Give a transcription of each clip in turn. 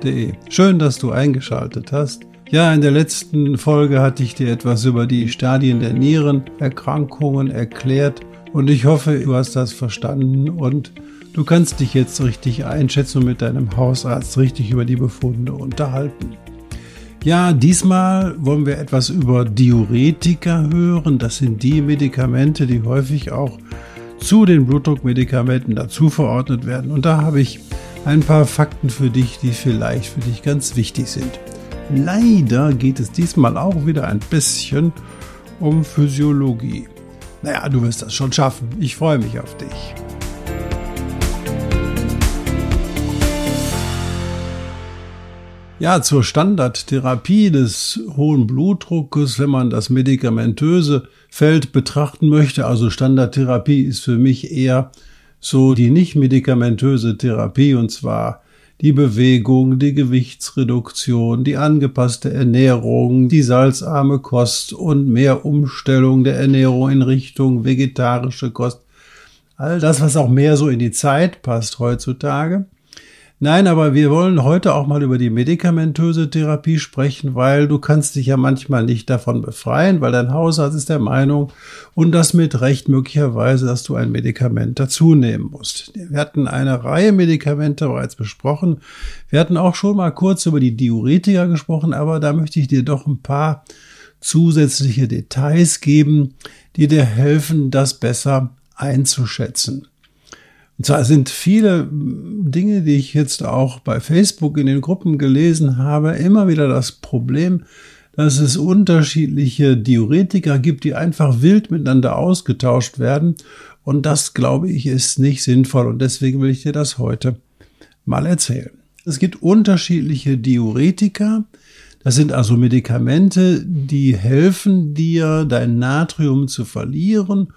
Blutdruck.de. Schön, dass du eingeschaltet hast. Ja, in der letzten Folge hatte ich dir etwas über die Stadien der Nierenerkrankungen erklärt und ich hoffe, du hast das verstanden und Du kannst dich jetzt richtig einschätzen und mit deinem Hausarzt richtig über die Befunde unterhalten. Ja, diesmal wollen wir etwas über Diuretika hören. Das sind die Medikamente, die häufig auch zu den Blutdruckmedikamenten dazu verordnet werden. Und da habe ich ein paar Fakten für dich, die vielleicht für dich ganz wichtig sind. Leider geht es diesmal auch wieder ein bisschen um Physiologie. Naja, du wirst das schon schaffen. Ich freue mich auf dich. Ja, zur Standardtherapie des hohen Blutdruckes, wenn man das medikamentöse Feld betrachten möchte, also Standardtherapie ist für mich eher so die nicht medikamentöse Therapie und zwar die Bewegung, die Gewichtsreduktion, die angepasste Ernährung, die salzarme Kost und mehr Umstellung der Ernährung in Richtung vegetarische Kost. All das, was auch mehr so in die Zeit passt heutzutage. Nein, aber wir wollen heute auch mal über die medikamentöse Therapie sprechen, weil du kannst dich ja manchmal nicht davon befreien, weil dein Hausarzt ist der Meinung und das mit Recht möglicherweise, dass du ein Medikament dazu nehmen musst. Wir hatten eine Reihe Medikamente bereits besprochen. Wir hatten auch schon mal kurz über die Diuretika gesprochen, aber da möchte ich dir doch ein paar zusätzliche Details geben, die dir helfen, das besser einzuschätzen. Und zwar sind viele Dinge, die ich jetzt auch bei Facebook in den Gruppen gelesen habe, immer wieder das Problem, dass es unterschiedliche Diuretika gibt, die einfach wild miteinander ausgetauscht werden. Und das, glaube ich, ist nicht sinnvoll. Und deswegen will ich dir das heute mal erzählen. Es gibt unterschiedliche Diuretika. Das sind also Medikamente, die helfen dir, dein Natrium zu verlieren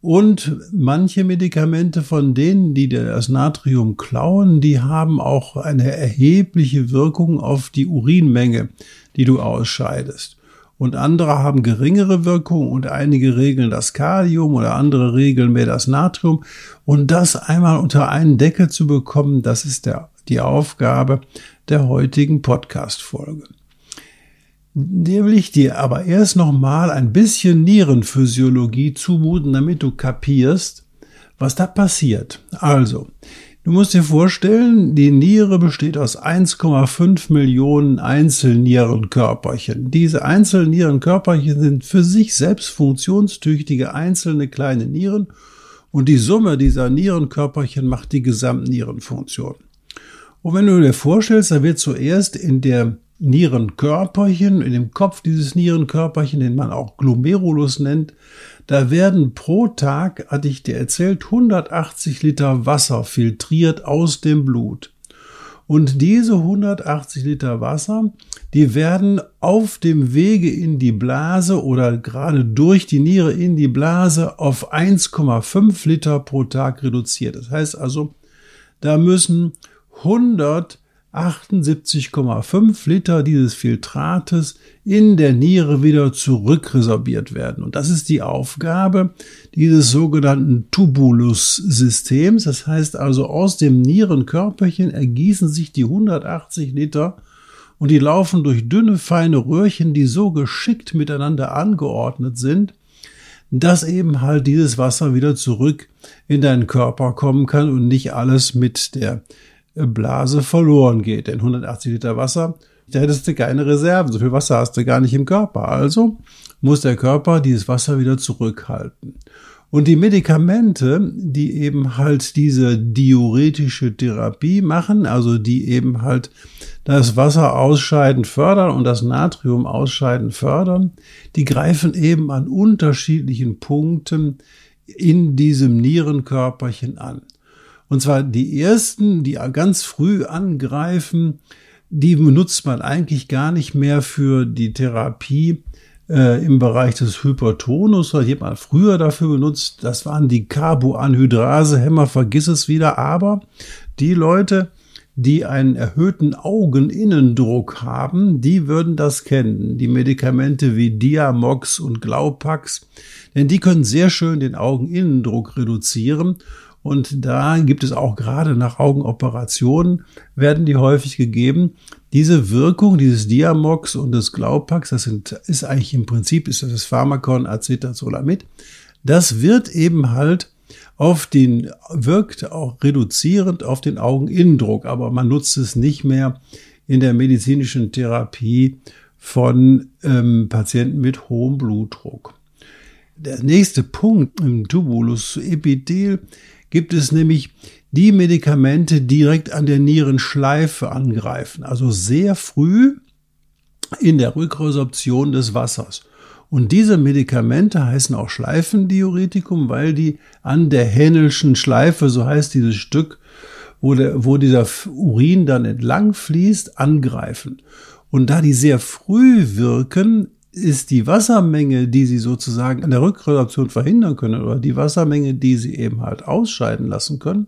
und manche Medikamente von denen, die das Natrium klauen, die haben auch eine erhebliche Wirkung auf die Urinmenge, die du ausscheidest. Und andere haben geringere Wirkung und einige regeln das Kalium oder andere regeln mehr das Natrium. Und das einmal unter einen Deckel zu bekommen, das ist der, die Aufgabe der heutigen Podcast-Folge. Der will ich dir aber erst noch mal ein bisschen Nierenphysiologie zumuten, damit du kapierst, was da passiert. Also, du musst dir vorstellen, die Niere besteht aus 1,5 Millionen Einzelnierenkörperchen. Diese Einzelnierenkörperchen sind für sich selbst funktionstüchtige einzelne kleine Nieren und die Summe dieser Nierenkörperchen macht die Gesamtnierenfunktion. Und wenn du dir vorstellst, da wird zuerst in der Nierenkörperchen, in dem Kopf dieses Nierenkörperchen, den man auch Glomerulus nennt, da werden pro Tag, hatte ich dir erzählt, 180 Liter Wasser filtriert aus dem Blut. Und diese 180 Liter Wasser, die werden auf dem Wege in die Blase oder gerade durch die Niere in die Blase auf 1,5 Liter pro Tag reduziert. Das heißt also, da müssen 100 78,5 Liter dieses Filtrates in der Niere wieder zurückresorbiert werden. Und das ist die Aufgabe dieses sogenannten Tubulus-Systems. Das heißt also, aus dem Nierenkörperchen ergießen sich die 180 Liter und die laufen durch dünne, feine Röhrchen, die so geschickt miteinander angeordnet sind, dass eben halt dieses Wasser wieder zurück in deinen Körper kommen kann und nicht alles mit der Blase verloren geht. Denn 180 Liter Wasser, da hättest du keine Reserven. So viel Wasser hast du gar nicht im Körper. Also muss der Körper dieses Wasser wieder zurückhalten. Und die Medikamente, die eben halt diese diuretische Therapie machen, also die eben halt das Wasser ausscheiden fördern und das Natrium ausscheiden fördern, die greifen eben an unterschiedlichen Punkten in diesem Nierenkörperchen an. Und zwar die ersten, die ganz früh angreifen, die benutzt man eigentlich gar nicht mehr für die Therapie äh, im Bereich des Hypertonus, die hat man früher dafür benutzt. Das waren die Carboanhydrasehämmer, vergiss es wieder. Aber die Leute, die einen erhöhten Augeninnendruck haben, die würden das kennen. Die Medikamente wie Diamox und Glaupax, denn die können sehr schön den Augeninnendruck reduzieren. Und da gibt es auch gerade nach Augenoperationen, werden die häufig gegeben. Diese Wirkung dieses Diamox und des Glaupax, das sind, ist eigentlich im Prinzip, ist das Pharmakon Acetazolamid, das wird eben halt auf den, wirkt auch reduzierend auf den Augeninnendruck, aber man nutzt es nicht mehr in der medizinischen Therapie von ähm, Patienten mit hohem Blutdruck. Der nächste Punkt im Tubulus Epithel gibt es nämlich die Medikamente direkt an der Nierenschleife angreifen, also sehr früh in der Rückresorption des Wassers. Und diese Medikamente heißen auch Schleifendiuretikum, weil die an der Hänelschen Schleife, so heißt dieses Stück, wo, der, wo dieser Urin dann entlang fließt, angreifen. Und da die sehr früh wirken, ist die Wassermenge, die sie sozusagen an der Rückresorption verhindern können, oder die Wassermenge, die sie eben halt ausscheiden lassen können,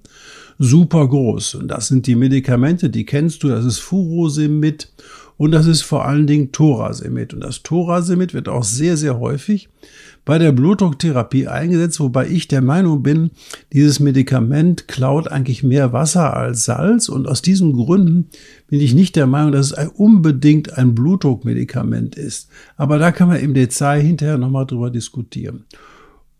super groß. Und das sind die Medikamente, die kennst du, das ist Furosemid und das ist vor allen Dingen Thorasemid. Und das Thorasemid wird auch sehr, sehr häufig bei der Blutdrucktherapie eingesetzt, wobei ich der Meinung bin, dieses Medikament klaut eigentlich mehr Wasser als Salz. Und aus diesen Gründen bin ich nicht der Meinung, dass es unbedingt ein Blutdruckmedikament ist. Aber da kann man im Detail hinterher nochmal drüber diskutieren.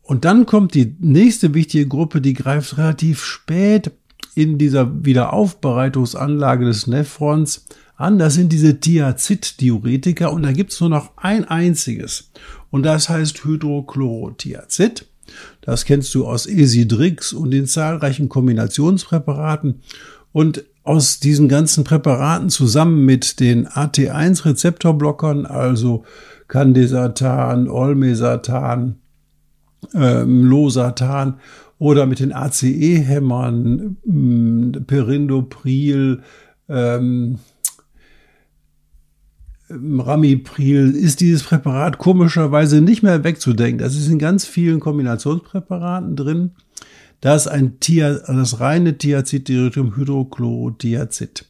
Und dann kommt die nächste wichtige Gruppe, die greift relativ spät in dieser Wiederaufbereitungsanlage des Nephrons an. Das sind diese Thiazid-Diuretika und da gibt's nur noch ein einziges. Und das heißt Hydrochlorothiazid. Das kennst du aus Esidrix und den zahlreichen Kombinationspräparaten. Und aus diesen ganzen Präparaten zusammen mit den AT1-Rezeptorblockern, also Candesatan, Olmesatan, ähm, Losatan oder mit den ACE-Hämmern, ähm, Perindopril, ähm, Ramipril ist dieses Präparat komischerweise nicht mehr wegzudenken. Das ist in ganz vielen Kombinationspräparaten drin. Da ist ein Thia, das reine Thiazid-Derivatum Hydrochlorothiazid.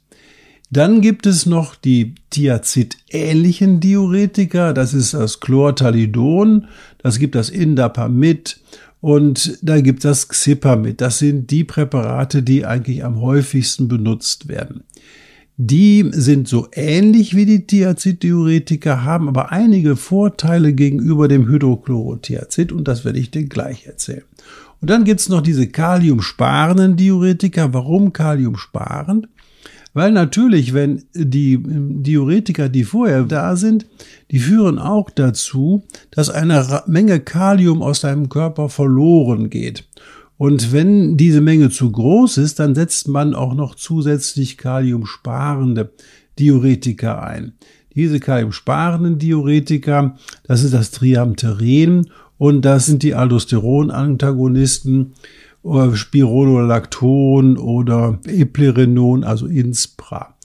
Dann gibt es noch die Thiazid-ähnlichen Diuretika. Das ist das Chlortalidon. Das gibt das Indapamid. Und da gibt es das Xipamid. Das sind die Präparate, die eigentlich am häufigsten benutzt werden. Die sind so ähnlich wie die Thiazid-Diuretika, haben aber einige Vorteile gegenüber dem Hydrochlorothiazid und das werde ich dir gleich erzählen. Und dann gibt's noch diese kaliumsparenden Diuretika. Warum kaliumsparend? Weil natürlich, wenn die Diuretika, die vorher da sind, die führen auch dazu, dass eine Menge Kalium aus deinem Körper verloren geht. Und wenn diese Menge zu groß ist, dann setzt man auch noch zusätzlich kaliumsparende Diuretika ein. Diese kaliumsparenden Diuretika, das ist das Triamteren und das sind die Aldosteron-Antagonisten, Spironolacton oder Eplerenon, also Inspra.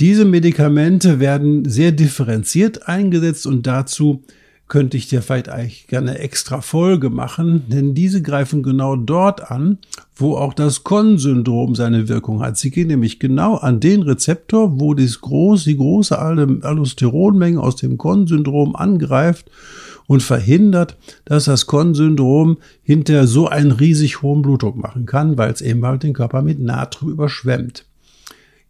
Diese Medikamente werden sehr differenziert eingesetzt und dazu könnte ich dir vielleicht eigentlich gerne extra Folge machen, denn diese greifen genau dort an, wo auch das Con-Syndrom seine Wirkung hat. Sie gehen nämlich genau an den Rezeptor, wo das groß, die große Aldosteronmenge aus dem Con-Syndrom angreift und verhindert, dass das Con-Syndrom hinter so einen riesig hohen Blutdruck machen kann, weil es eben halt den Körper mit Natrium überschwemmt.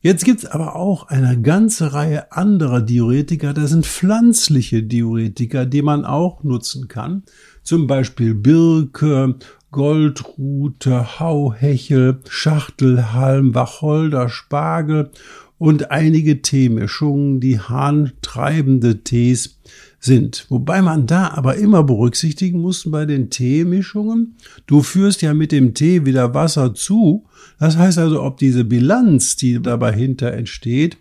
Jetzt gibt's aber auch eine ganze Reihe anderer Diuretika. Das sind pflanzliche Diuretika, die man auch nutzen kann. Zum Beispiel Birke, Goldrute, Hauhechel, Schachtelhalm, Wacholder, Spargel und einige Teemischungen, die harntreibende Tees sind. Wobei man da aber immer berücksichtigen muss bei den Teemischungen, du führst ja mit dem Tee wieder Wasser zu. Das heißt also, ob diese Bilanz, die dabei hinter entsteht,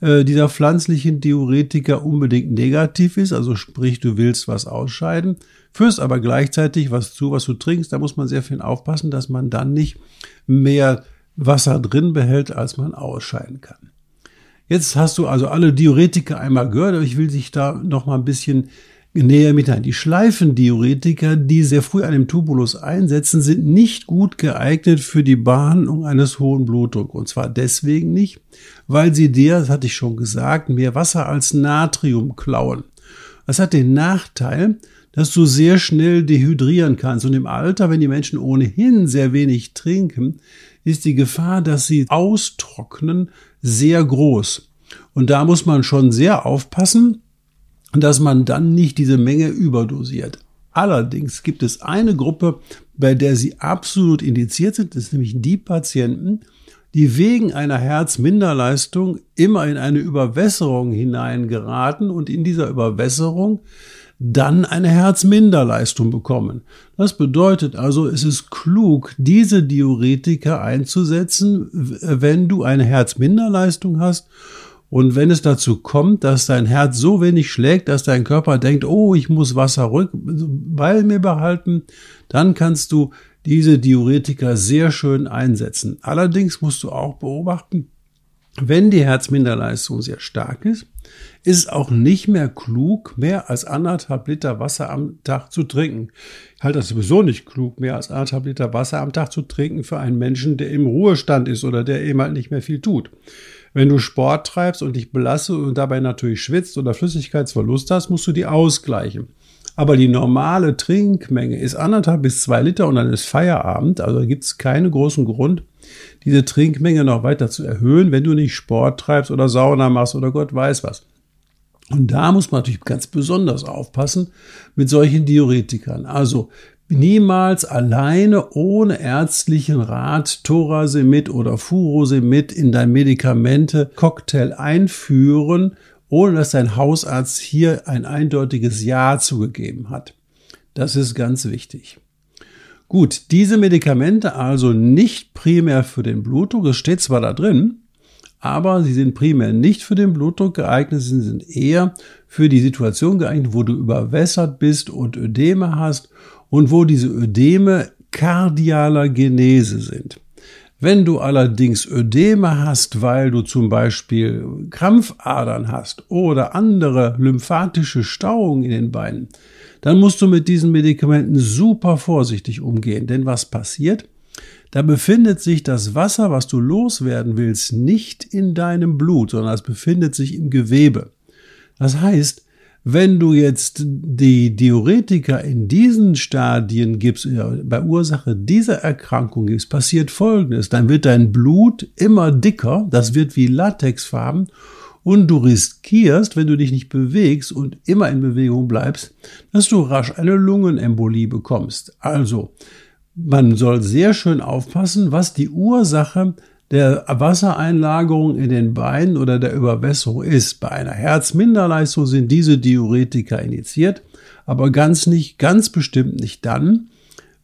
äh, dieser pflanzlichen Diuretika unbedingt negativ ist, also sprich, du willst was ausscheiden, führst aber gleichzeitig was zu, was du trinkst, da muss man sehr viel aufpassen, dass man dann nicht mehr Wasser drin behält, als man ausscheiden kann. Jetzt hast du also alle Diuretika einmal gehört, aber ich will dich da noch mal ein bisschen näher mitteilen. Die Schleifendiuretiker, die sehr früh an dem Tubulus einsetzen, sind nicht gut geeignet für die Behandlung eines hohen Blutdrucks. Und zwar deswegen nicht, weil sie dir, das hatte ich schon gesagt, mehr Wasser als Natrium klauen. Das hat den Nachteil, dass du sehr schnell dehydrieren kannst. Und im Alter, wenn die Menschen ohnehin sehr wenig trinken, ist die Gefahr, dass sie austrocknen, sehr groß. Und da muss man schon sehr aufpassen, dass man dann nicht diese Menge überdosiert. Allerdings gibt es eine Gruppe, bei der sie absolut indiziert sind, das ist nämlich die Patienten, die wegen einer Herzminderleistung immer in eine Überwässerung hineingeraten und in dieser Überwässerung dann eine Herzminderleistung bekommen. Das bedeutet also, es ist klug, diese Diuretika einzusetzen, wenn du eine Herzminderleistung hast und wenn es dazu kommt, dass dein Herz so wenig schlägt, dass dein Körper denkt, oh, ich muss Wasser rück bei mir behalten, dann kannst du diese Diuretika sehr schön einsetzen. Allerdings musst du auch beobachten, wenn die Herzminderleistung sehr stark ist, ist es auch nicht mehr klug, mehr als anderthalb Liter Wasser am Tag zu trinken. Ich halte das sowieso nicht klug, mehr als anderthalb Liter Wasser am Tag zu trinken für einen Menschen, der im Ruhestand ist oder der eben halt nicht mehr viel tut. Wenn du Sport treibst und dich belastest und dabei natürlich schwitzt oder Flüssigkeitsverlust hast, musst du die ausgleichen. Aber die normale Trinkmenge ist anderthalb bis zwei Liter und dann ist Feierabend. Also gibt es keinen großen Grund, diese Trinkmenge noch weiter zu erhöhen, wenn du nicht Sport treibst oder Sauna machst oder Gott weiß was. Und da muss man natürlich ganz besonders aufpassen mit solchen Diuretikern. Also niemals alleine ohne ärztlichen Rat Thorasemid oder Furosemid in dein Medikamente-Cocktail einführen, ohne dass dein Hausarzt hier ein eindeutiges Ja zugegeben hat. Das ist ganz wichtig. Gut, diese Medikamente also nicht primär für den Blutdruck, es steht zwar da drin, aber sie sind primär nicht für den Blutdruck geeignet, sie sind eher für die Situation geeignet, wo du überwässert bist und Ödeme hast und wo diese Ödeme kardialer Genese sind. Wenn du allerdings Ödeme hast, weil du zum Beispiel Krampfadern hast oder andere lymphatische Stauungen in den Beinen, dann musst du mit diesen Medikamenten super vorsichtig umgehen. Denn was passiert? Da befindet sich das Wasser, was du loswerden willst, nicht in deinem Blut, sondern es befindet sich im Gewebe. Das heißt, wenn du jetzt die Diuretika in diesen Stadien gibst, bei Ursache dieser Erkrankung gibst, passiert Folgendes. Dann wird dein Blut immer dicker, das wird wie Latexfarben und du riskierst, wenn du dich nicht bewegst und immer in Bewegung bleibst, dass du rasch eine Lungenembolie bekommst. Also, man soll sehr schön aufpassen, was die Ursache der Wassereinlagerung in den Beinen oder der Überwässerung ist. Bei einer Herzminderleistung sind diese Diuretika initiiert, aber ganz nicht, ganz bestimmt nicht dann,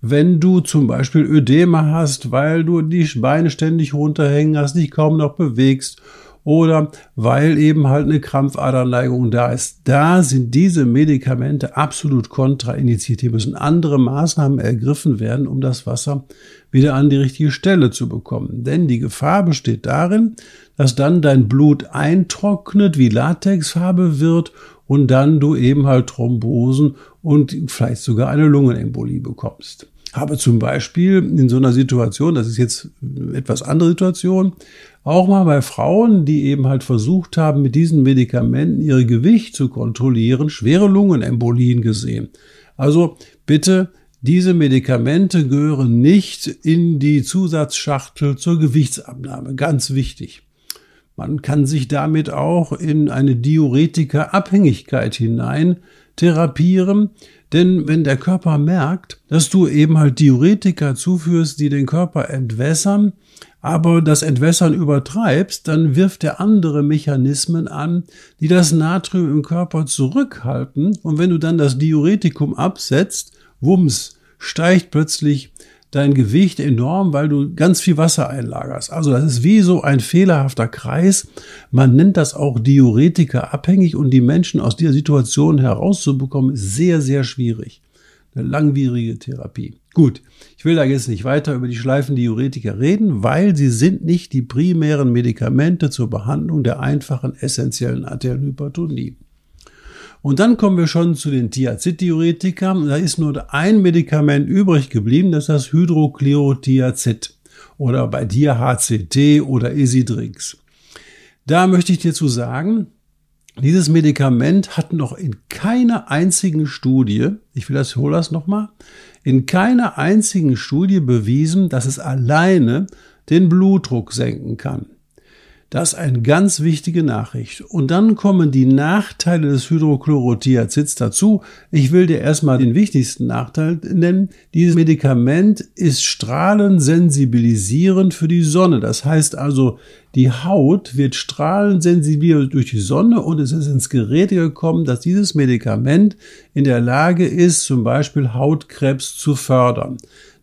wenn du zum Beispiel Ödeme hast, weil du die Beine ständig runterhängen hast, dich kaum noch bewegst oder weil eben halt eine Krampfaderneigung da ist. Da sind diese Medikamente absolut kontraindiziert. Hier müssen andere Maßnahmen ergriffen werden, um das Wasser wieder an die richtige Stelle zu bekommen. Denn die Gefahr besteht darin, dass dann dein Blut eintrocknet, wie Latexfarbe wird und dann du eben halt Thrombosen und vielleicht sogar eine Lungenembolie bekommst habe zum Beispiel in so einer Situation, das ist jetzt etwas andere Situation, auch mal bei Frauen, die eben halt versucht haben, mit diesen Medikamenten ihr Gewicht zu kontrollieren, schwere Lungenembolien gesehen. Also bitte, diese Medikamente gehören nicht in die Zusatzschachtel zur Gewichtsabnahme. Ganz wichtig. Man kann sich damit auch in eine Diuretika-Abhängigkeit hinein therapieren, denn wenn der Körper merkt, dass du eben halt Diuretika zuführst, die den Körper entwässern, aber das Entwässern übertreibst, dann wirft er andere Mechanismen an, die das Natrium im Körper zurückhalten. Und wenn du dann das Diuretikum absetzt, wumms, steigt plötzlich dein Gewicht enorm, weil du ganz viel Wasser einlagerst. Also das ist wie so ein fehlerhafter Kreis. Man nennt das auch Diuretika abhängig und die Menschen aus dieser Situation herauszubekommen ist sehr, sehr schwierig. Eine langwierige Therapie. Gut, ich will da jetzt nicht weiter über die Schleifendiuretika reden, weil sie sind nicht die primären Medikamente zur Behandlung der einfachen essentiellen Arterienhypertonie. Und dann kommen wir schon zu den Thiazid-Diuretika. Da ist nur ein Medikament übrig geblieben, das ist das Hydrochlorothiazid oder bei dir HCT oder Esidrix. Da möchte ich dir zu sagen, dieses Medikament hat noch in keiner einzigen Studie, ich will das, hol das nochmal, in keiner einzigen Studie bewiesen, dass es alleine den Blutdruck senken kann. Das ist eine ganz wichtige Nachricht. Und dann kommen die Nachteile des Hydrochlorothiazids dazu. Ich will dir erstmal den wichtigsten Nachteil nennen. Dieses Medikament ist strahlensensibilisierend für die Sonne. Das heißt also, die Haut wird strahlensensibilisiert durch die Sonne und es ist ins Gerät gekommen, dass dieses Medikament in der Lage ist, zum Beispiel Hautkrebs zu fördern.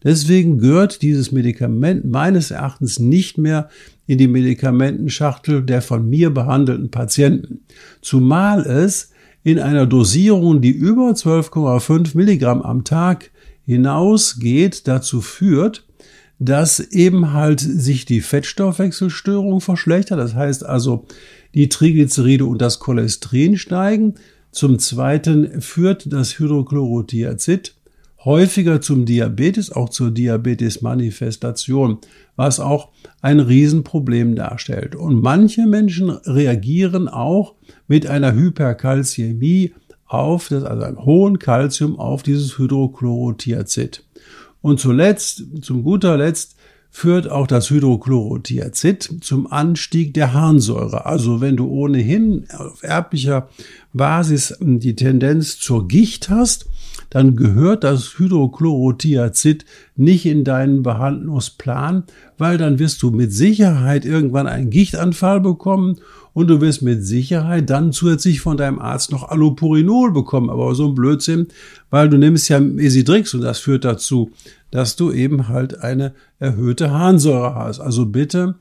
Deswegen gehört dieses Medikament meines Erachtens nicht mehr in die Medikamentenschachtel der von mir behandelten Patienten. Zumal es in einer Dosierung, die über 12,5 Milligramm am Tag hinausgeht, dazu führt, dass eben halt sich die Fettstoffwechselstörung verschlechtert. Das heißt also, die Triglyceride und das Cholesterin steigen. Zum Zweiten führt das Hydrochlorothiazid häufiger zum Diabetes, auch zur Diabetes-Manifestation, was auch ein Riesenproblem darstellt. Und manche Menschen reagieren auch mit einer Hyperkalzämie auf das, also einem hohen Kalzium auf dieses Hydrochlorothiazid. Und zuletzt, zum guter Letzt, führt auch das Hydrochlorothiazid zum Anstieg der Harnsäure. Also wenn du ohnehin auf erblicher Basis die Tendenz zur Gicht hast, dann gehört das Hydrochlorothiazid nicht in deinen Behandlungsplan, weil dann wirst du mit Sicherheit irgendwann einen Gichtanfall bekommen und du wirst mit Sicherheit dann zusätzlich von deinem Arzt noch Allopurinol bekommen, aber so ein Blödsinn, weil du nimmst ja Esidrix und das führt dazu, dass du eben halt eine erhöhte Harnsäure hast. Also bitte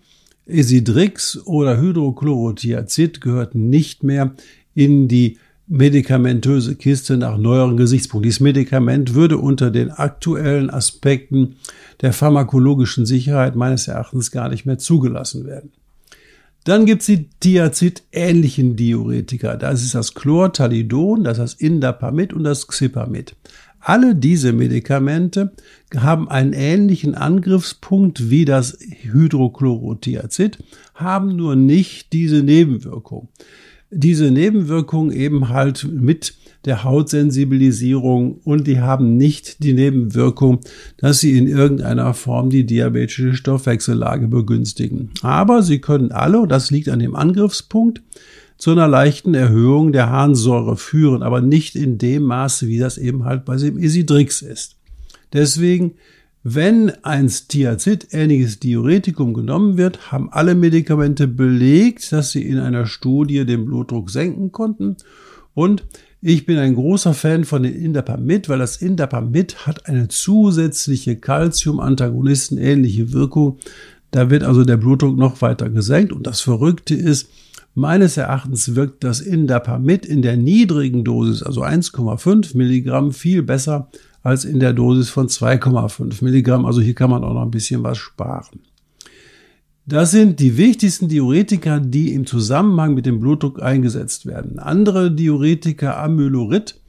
Esidrix oder Hydrochlorothiazid gehört nicht mehr in die medikamentöse Kiste nach neueren Gesichtspunkten. Dieses Medikament würde unter den aktuellen Aspekten der pharmakologischen Sicherheit meines Erachtens gar nicht mehr zugelassen werden. Dann gibt es die Thiazid-ähnlichen Diuretika. Das ist das Chlortalidon, das ist das Indapamid und das Xipamid. Alle diese Medikamente haben einen ähnlichen Angriffspunkt wie das Hydrochlorothiazid, haben nur nicht diese Nebenwirkung diese Nebenwirkungen eben halt mit der Hautsensibilisierung und die haben nicht die Nebenwirkung, dass sie in irgendeiner Form die diabetische Stoffwechsellage begünstigen. Aber sie können alle, und das liegt an dem Angriffspunkt, zu einer leichten Erhöhung der Harnsäure führen, aber nicht in dem Maße, wie das eben halt bei dem Isidrix ist. Deswegen wenn ein Thiazid-ähnliches Diuretikum genommen wird, haben alle Medikamente belegt, dass sie in einer Studie den Blutdruck senken konnten. Und ich bin ein großer Fan von den Indapamid, weil das Indapamid hat eine zusätzliche Calcium-Antagonisten ähnliche Wirkung. Da wird also der Blutdruck noch weiter gesenkt. Und das Verrückte ist, meines Erachtens wirkt das Indapamid in der niedrigen Dosis, also 1,5 Milligramm, viel besser als in der Dosis von 2,5 Milligramm. Also hier kann man auch noch ein bisschen was sparen. Das sind die wichtigsten Diuretika, die im Zusammenhang mit dem Blutdruck eingesetzt werden. Andere Diuretika, Amylorid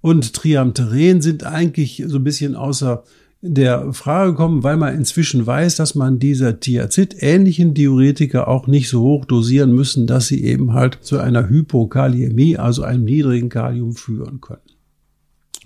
und Triamteren, sind eigentlich so ein bisschen außer der Frage gekommen, weil man inzwischen weiß, dass man diese Thiazid-ähnlichen Diuretika auch nicht so hoch dosieren müssen, dass sie eben halt zu einer Hypokaliämie, also einem niedrigen Kalium führen können.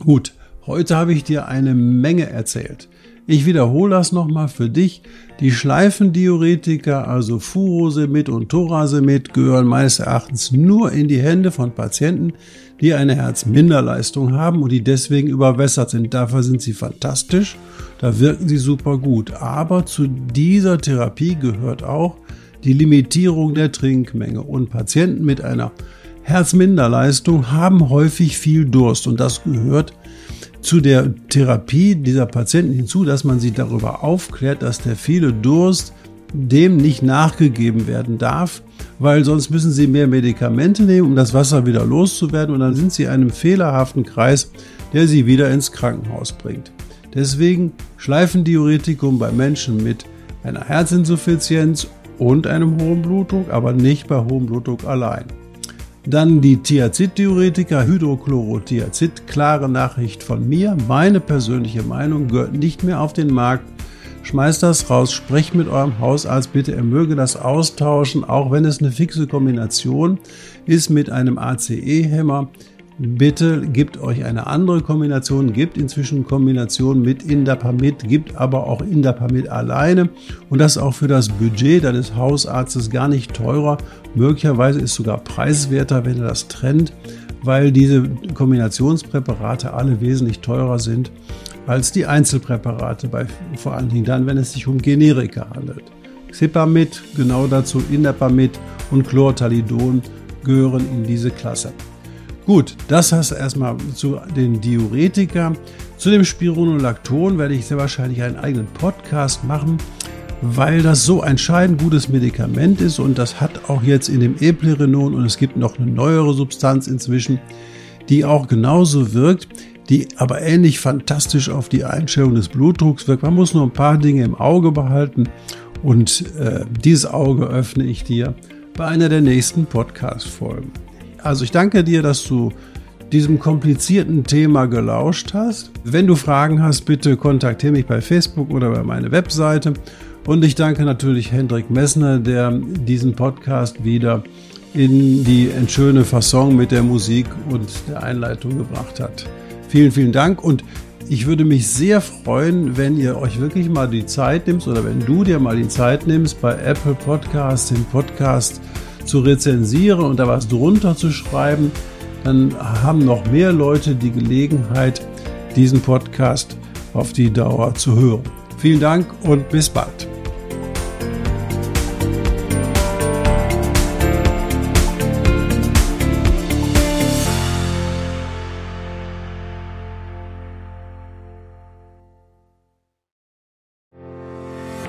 Gut, Heute habe ich dir eine Menge erzählt. Ich wiederhole das nochmal für dich. Die Schleifendiuretika, also Furosemid und Thorasemid, gehören meines Erachtens nur in die Hände von Patienten, die eine Herzminderleistung haben und die deswegen überwässert sind. Dafür sind sie fantastisch, da wirken sie super gut. Aber zu dieser Therapie gehört auch die Limitierung der Trinkmenge und Patienten mit einer Herzminderleistung haben häufig viel Durst und das gehört zu der Therapie dieser Patienten hinzu, dass man sie darüber aufklärt, dass der viele Durst dem nicht nachgegeben werden darf, weil sonst müssen sie mehr Medikamente nehmen, um das Wasser wieder loszuwerden und dann sind sie in einem fehlerhaften Kreis, der sie wieder ins Krankenhaus bringt. Deswegen Schleifendiuretikum bei Menschen mit einer Herzinsuffizienz und einem hohen Blutdruck, aber nicht bei hohem Blutdruck allein. Dann die Thiazid-Diuretika, Hydrochlorothiazid, klare Nachricht von mir. Meine persönliche Meinung gehört nicht mehr auf den Markt. Schmeißt das raus, sprecht mit eurem Hausarzt bitte, er möge das austauschen, auch wenn es eine fixe Kombination ist mit einem ACE-Hämmer. Bitte gibt euch eine andere Kombination, gibt inzwischen Kombinationen mit Indapamid, gibt aber auch Indapamid alleine und das auch für das Budget deines Hausarztes gar nicht teurer. Möglicherweise ist sogar preiswerter, wenn er das trennt, weil diese Kombinationspräparate alle wesentlich teurer sind als die Einzelpräparate, bei, vor allen Dingen dann, wenn es sich um Generika handelt. Xipamid, genau dazu Indapamid und Chlortalidon gehören in diese Klasse. Gut, das heißt erstmal zu den Diuretika. Zu dem Spironolacton werde ich sehr wahrscheinlich einen eigenen Podcast machen, weil das so entscheidend gutes Medikament ist und das hat auch jetzt in dem Eplerenon und es gibt noch eine neuere Substanz inzwischen, die auch genauso wirkt, die aber ähnlich fantastisch auf die Einstellung des Blutdrucks wirkt. Man muss nur ein paar Dinge im Auge behalten und äh, dieses Auge öffne ich dir bei einer der nächsten Podcast-Folgen. Also ich danke dir, dass du diesem komplizierten Thema gelauscht hast. Wenn du Fragen hast, bitte kontaktiere mich bei Facebook oder bei meiner Webseite. Und ich danke natürlich Hendrik Messner, der diesen Podcast wieder in die schöne Fasson mit der Musik und der Einleitung gebracht hat. Vielen, vielen Dank und ich würde mich sehr freuen, wenn ihr euch wirklich mal die Zeit nimmst oder wenn du dir mal die Zeit nimmst, bei Apple Podcasts den Podcast zu rezensieren und da was drunter zu schreiben, dann haben noch mehr Leute die Gelegenheit, diesen Podcast auf die Dauer zu hören. Vielen Dank und bis bald.